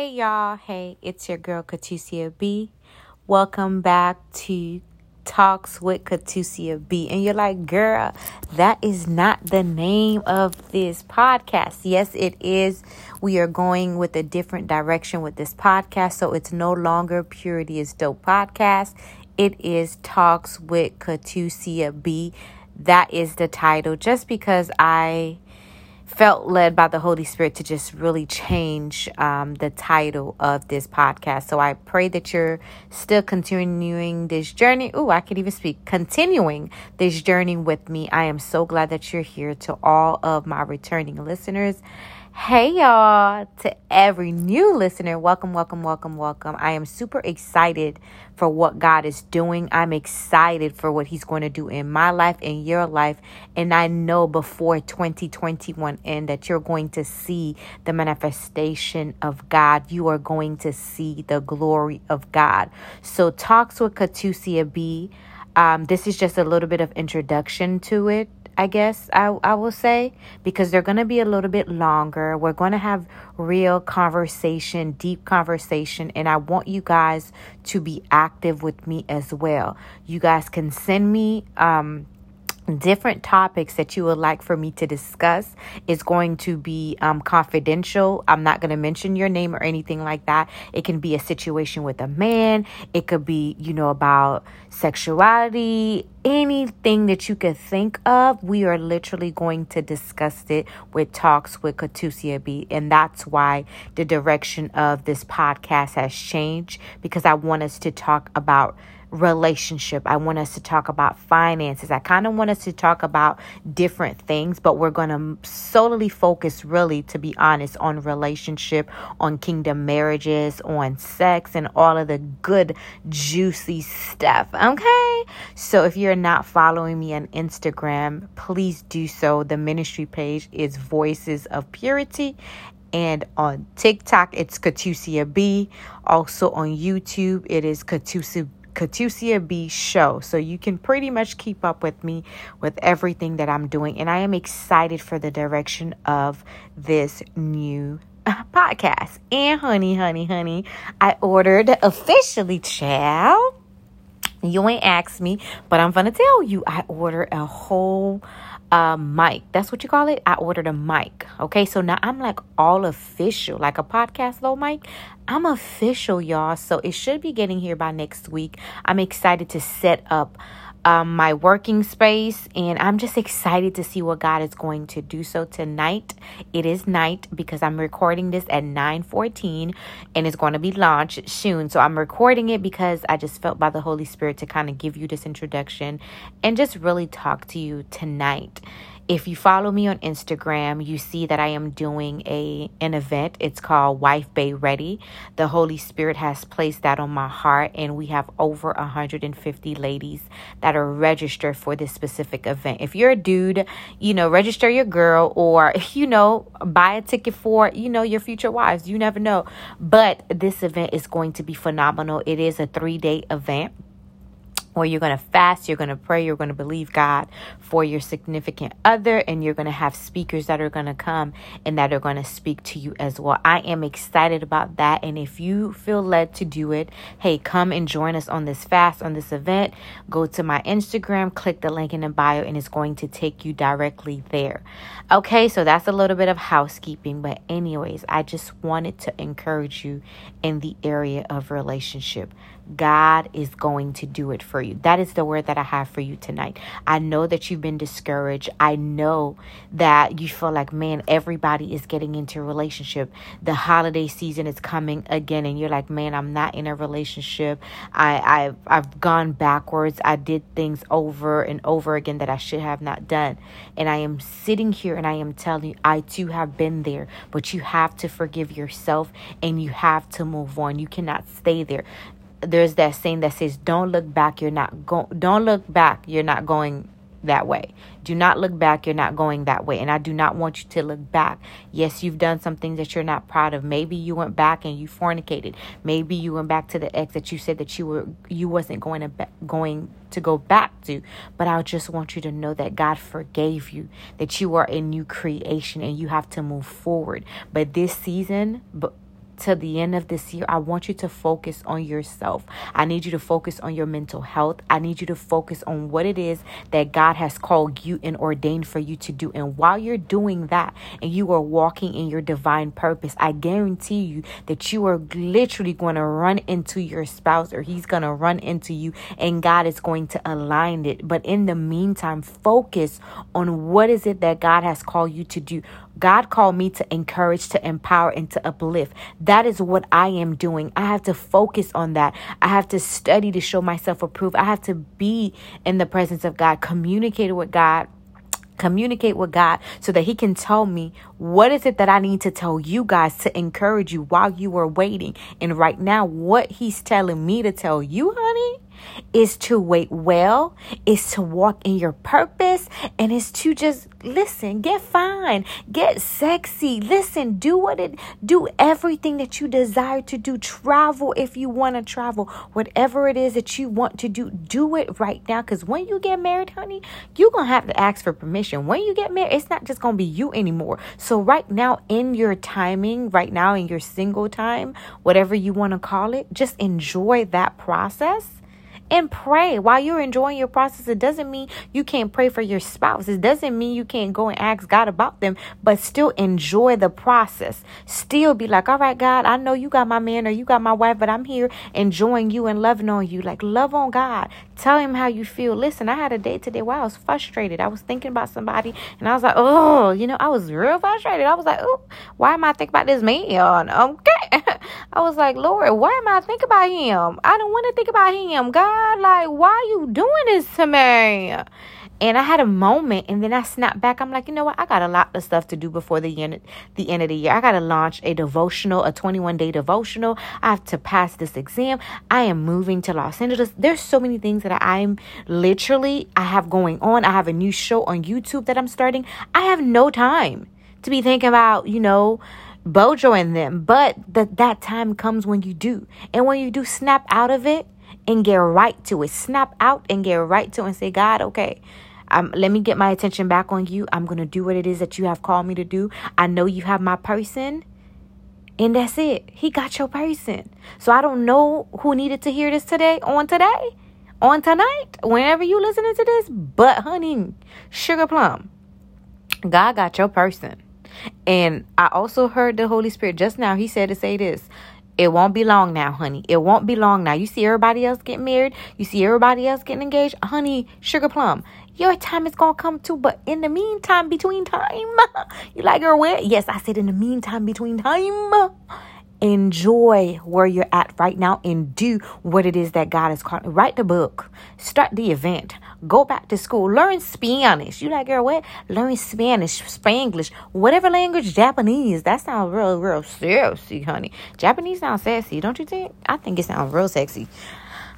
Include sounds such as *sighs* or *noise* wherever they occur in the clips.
Hey y'all, hey, it's your girl Katusia B. Welcome back to Talks with Katusia B. And you're like, girl, that is not the name of this podcast. Yes, it is. We are going with a different direction with this podcast. So it's no longer Purity is Dope podcast. It is Talks with Katusia B. That is the title just because I felt led by the Holy Spirit to just really change um, the title of this podcast. So I pray that you're still continuing this journey. Oh, I can even speak. Continuing this journey with me. I am so glad that you're here to all of my returning listeners. Hey y'all, to every new listener, welcome, welcome, welcome, welcome. I am super excited for what God is doing. I'm excited for what He's going to do in my life, in your life. And I know before 2021 end that you're going to see the manifestation of God. You are going to see the glory of God. So, Talks with Katusia B. Um, this is just a little bit of introduction to it I guess I, I will say, because they're going to be a little bit longer. We're going to have real conversation, deep conversation, and I want you guys to be active with me as well. You guys can send me um, different topics that you would like for me to discuss is going to be um, confidential. I'm not going to mention your name or anything like that. It can be a situation with a man, it could be, you know, about sexuality, anything that you could think of. We are literally going to discuss it with Talks with Katusia B. And that's why the direction of this podcast has changed because I want us to talk about relationship. I want us to talk about finances. I kind of want us to talk about different things, but we're going to solely focus, really, to be honest, on relationship, on kingdom marriages, on sex, and all of the good, juicy stuff. Okay. So if you're not following me on Instagram, please do so. The ministry page is Voices of Purity and on TikTok it's Katusia B. Also on YouTube it is Katusia Katusia B show. So you can pretty much keep up with me with everything that I'm doing. And I am excited for the direction of this new *laughs* podcast. And honey, honey, honey, I ordered officially, child. You ain't asked me, but I'm gonna tell you, I ordered a whole a mic. That's what you call it. I ordered a mic. Okay, so now I'm like all official, like a podcast low mic. I'm official, y'all. So it should be getting here by next week. I'm excited to set up um, my working space, and I'm just excited to see what God is going to do. So tonight, it is night because I'm recording this at 9:14, and it's going to be launched soon. So I'm recording it because I just felt by the Holy Spirit to kind of give you this introduction and just really talk to you tonight. If you follow me on Instagram, you see that I am doing a an event. It's called Wife Bay Ready. The Holy Spirit has placed that on my heart and we have over 150 ladies that are registered for this specific event. If you're a dude, you know, register your girl or *laughs* you know, buy a ticket for, you know, your future wives. You never know. But this event is going to be phenomenal. It is a 3-day event where you're going to fast, you're going to pray, you're going to believe God for your significant other, and you're going to have speakers that are going to come and that are going to speak to you as well. I am excited about that. And if you feel led to do it, hey, come and join us on this fast, on this event. Go to my Instagram, click the link in the bio, and it's going to take you directly there. Okay, so that's a little bit of housekeeping. But, anyways, I just wanted to encourage you in the area of relationship. God is going to do it for you. That is the word that I have for you tonight. I know that you've been discouraged. I know that you feel like, man, everybody is getting into a relationship. The holiday season is coming again, and you're like, man, I'm not in a relationship. I, I've I've gone backwards. I did things over and over again that I should have not done. And I am sitting here and I am telling you, I too have been there. But you have to forgive yourself and you have to move on. You cannot stay there there's that saying that says don't look back you're not going don't look back you're not going that way. Do not look back you're not going that way. And i do not want you to look back. Yes you've done some things that you're not proud of. Maybe you went back and you fornicated. Maybe you went back to the ex that you said that you were you wasn't going to be, going to go back to. But i just want you to know that god forgave you that you are a new creation and you have to move forward. But this season but to the end of this year, I want you to focus on yourself. I need you to focus on your mental health. I need you to focus on what it is that God has called you and ordained for you to do. And while you're doing that and you are walking in your divine purpose, I guarantee you that you are literally going to run into your spouse or he's going to run into you and God is going to align it. But in the meantime, focus on what is it that God has called you to do. God called me to encourage, to empower, and to uplift. Is what I am doing. I have to focus on that. I have to study to show myself approved. I have to be in the presence of God, communicate with God communicate with God so that he can tell me what is it that I need to tell you guys to encourage you while you are waiting. And right now what he's telling me to tell you, honey, is to wait well, is to walk in your purpose, and is to just listen, get fine, get sexy. Listen, do what it do everything that you desire to do. Travel if you want to travel. Whatever it is that you want to do, do it right now. Cause when you get married, honey, you're gonna have to ask for permission. When you get married, it's not just gonna be you anymore. So right now, in your timing, right now in your single time, whatever you want to call it, just enjoy that process and pray while you're enjoying your process. It doesn't mean you can't pray for your spouse. It doesn't mean you can't go and ask God about them, but still enjoy the process. Still be like, all right, God, I know you got my man or you got my wife, but I'm here enjoying you and loving on you. Like, love on God. Tell him how you feel. Listen, I had a day today where I was frustrated. I was thinking about somebody and I was like, oh, you know, I was real frustrated. I was like, oh, why am I thinking about this man? Okay. *laughs* I was like, Lord, why am I thinking about him? I don't want to think about him. God, like, why are you doing this to me? And I had a moment and then I snapped back. I'm like, you know what? I got a lot of stuff to do before the end, the end of the year. I got to launch a devotional, a 21 day devotional. I have to pass this exam. I am moving to Los Angeles. There's so many things that I'm literally, I have going on. I have a new show on YouTube that I'm starting. I have no time to be thinking about, you know, Bojo and them. But that that time comes when you do. And when you do snap out of it and get right to it. Snap out and get right to it and say, God, okay. Um, let me get my attention back on you. I'm going to do what it is that you have called me to do. I know you have my person. And that's it. He got your person. So I don't know who needed to hear this today, on today, on tonight, whenever you listening to this. But honey, sugar plum, God got your person. And I also heard the Holy Spirit just now. He said to say this. It won't be long now, honey. It won't be long now. You see everybody else getting married. You see everybody else getting engaged. Honey, sugar plum, your time is to come too. But in the meantime, between time, *laughs* you like, girl, where? Yes, I said in the meantime, between time enjoy where you're at right now and do what it is that God has called. Write the book, start the event, go back to school, learn Spanish. You like, girl, what? Learn Spanish, Spanglish, whatever language, Japanese. That sounds real, real sexy, honey. Japanese sounds sexy, don't you think? I think it sounds real sexy.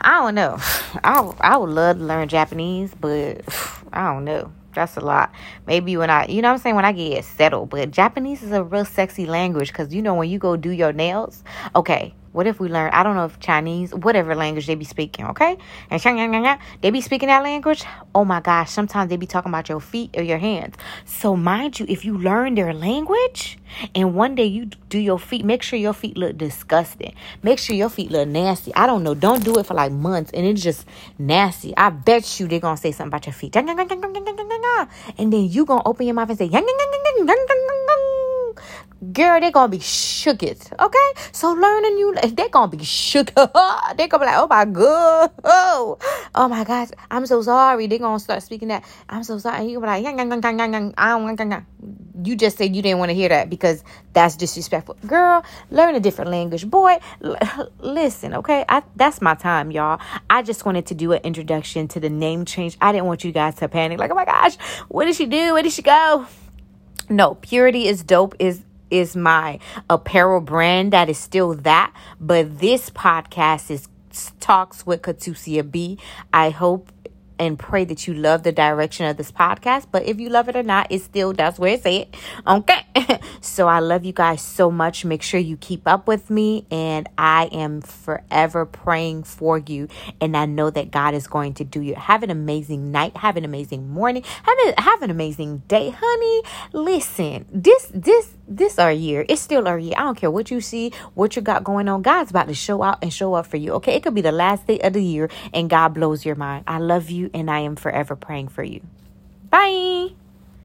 I don't know. *sighs* I, I would love to learn Japanese, but *sighs* I don't know. That's a lot. Maybe when I, you know I'm saying, when I get settled. But Japanese is a real sexy language because, you know, when you go do your nails, okay, what if we learn, I don't know if Chinese, whatever language they be speaking, okay? And they be speaking that language. Oh my gosh, sometimes they be talking about your feet or your hands. So mind you, if you learn their language and one day you do your feet, make sure your feet look disgusting. Make sure your feet look nasty. I don't know. Don't do it for like months and it's just nasty. I bet you they're to say something about your feet. And then you to open your mouth and say, girl, they're gonna be shook it. Okay? So learning you they're gonna be shook. *laughs* they're gonna be like, oh my god. Oh, oh my gosh, I'm so sorry. They're gonna start speaking that. I'm so sorry. And you gonna be like, yang, yang, yang, yang, yang, yang, yang, yang. you just said you didn't want to hear that because that's disrespectful. Girl, learn a different language. Boy, l- *laughs* listen, okay? I, that's my time, y'all. I just wanted to do an introduction to the name change. I didn't want you guys to panic. Like, oh my gosh, what did she do? Where did she go? No, purity is dope is is my apparel brand that is still that, but this podcast is talks with Katusia B. I hope and pray that you love the direction of this podcast. But if you love it or not, it's still that's where it's at. Okay. *laughs* so I love you guys so much. Make sure you keep up with me, and I am forever praying for you. And I know that God is going to do you. Have an amazing night. Have an amazing morning. Have a, have an amazing day, honey. Listen, this this this our year. It's still our year. I don't care what you see, what you got going on. God's about to show out and show up for you. Okay, it could be the last day of the year, and God blows your mind. I love you, and I am forever praying for you. Bye.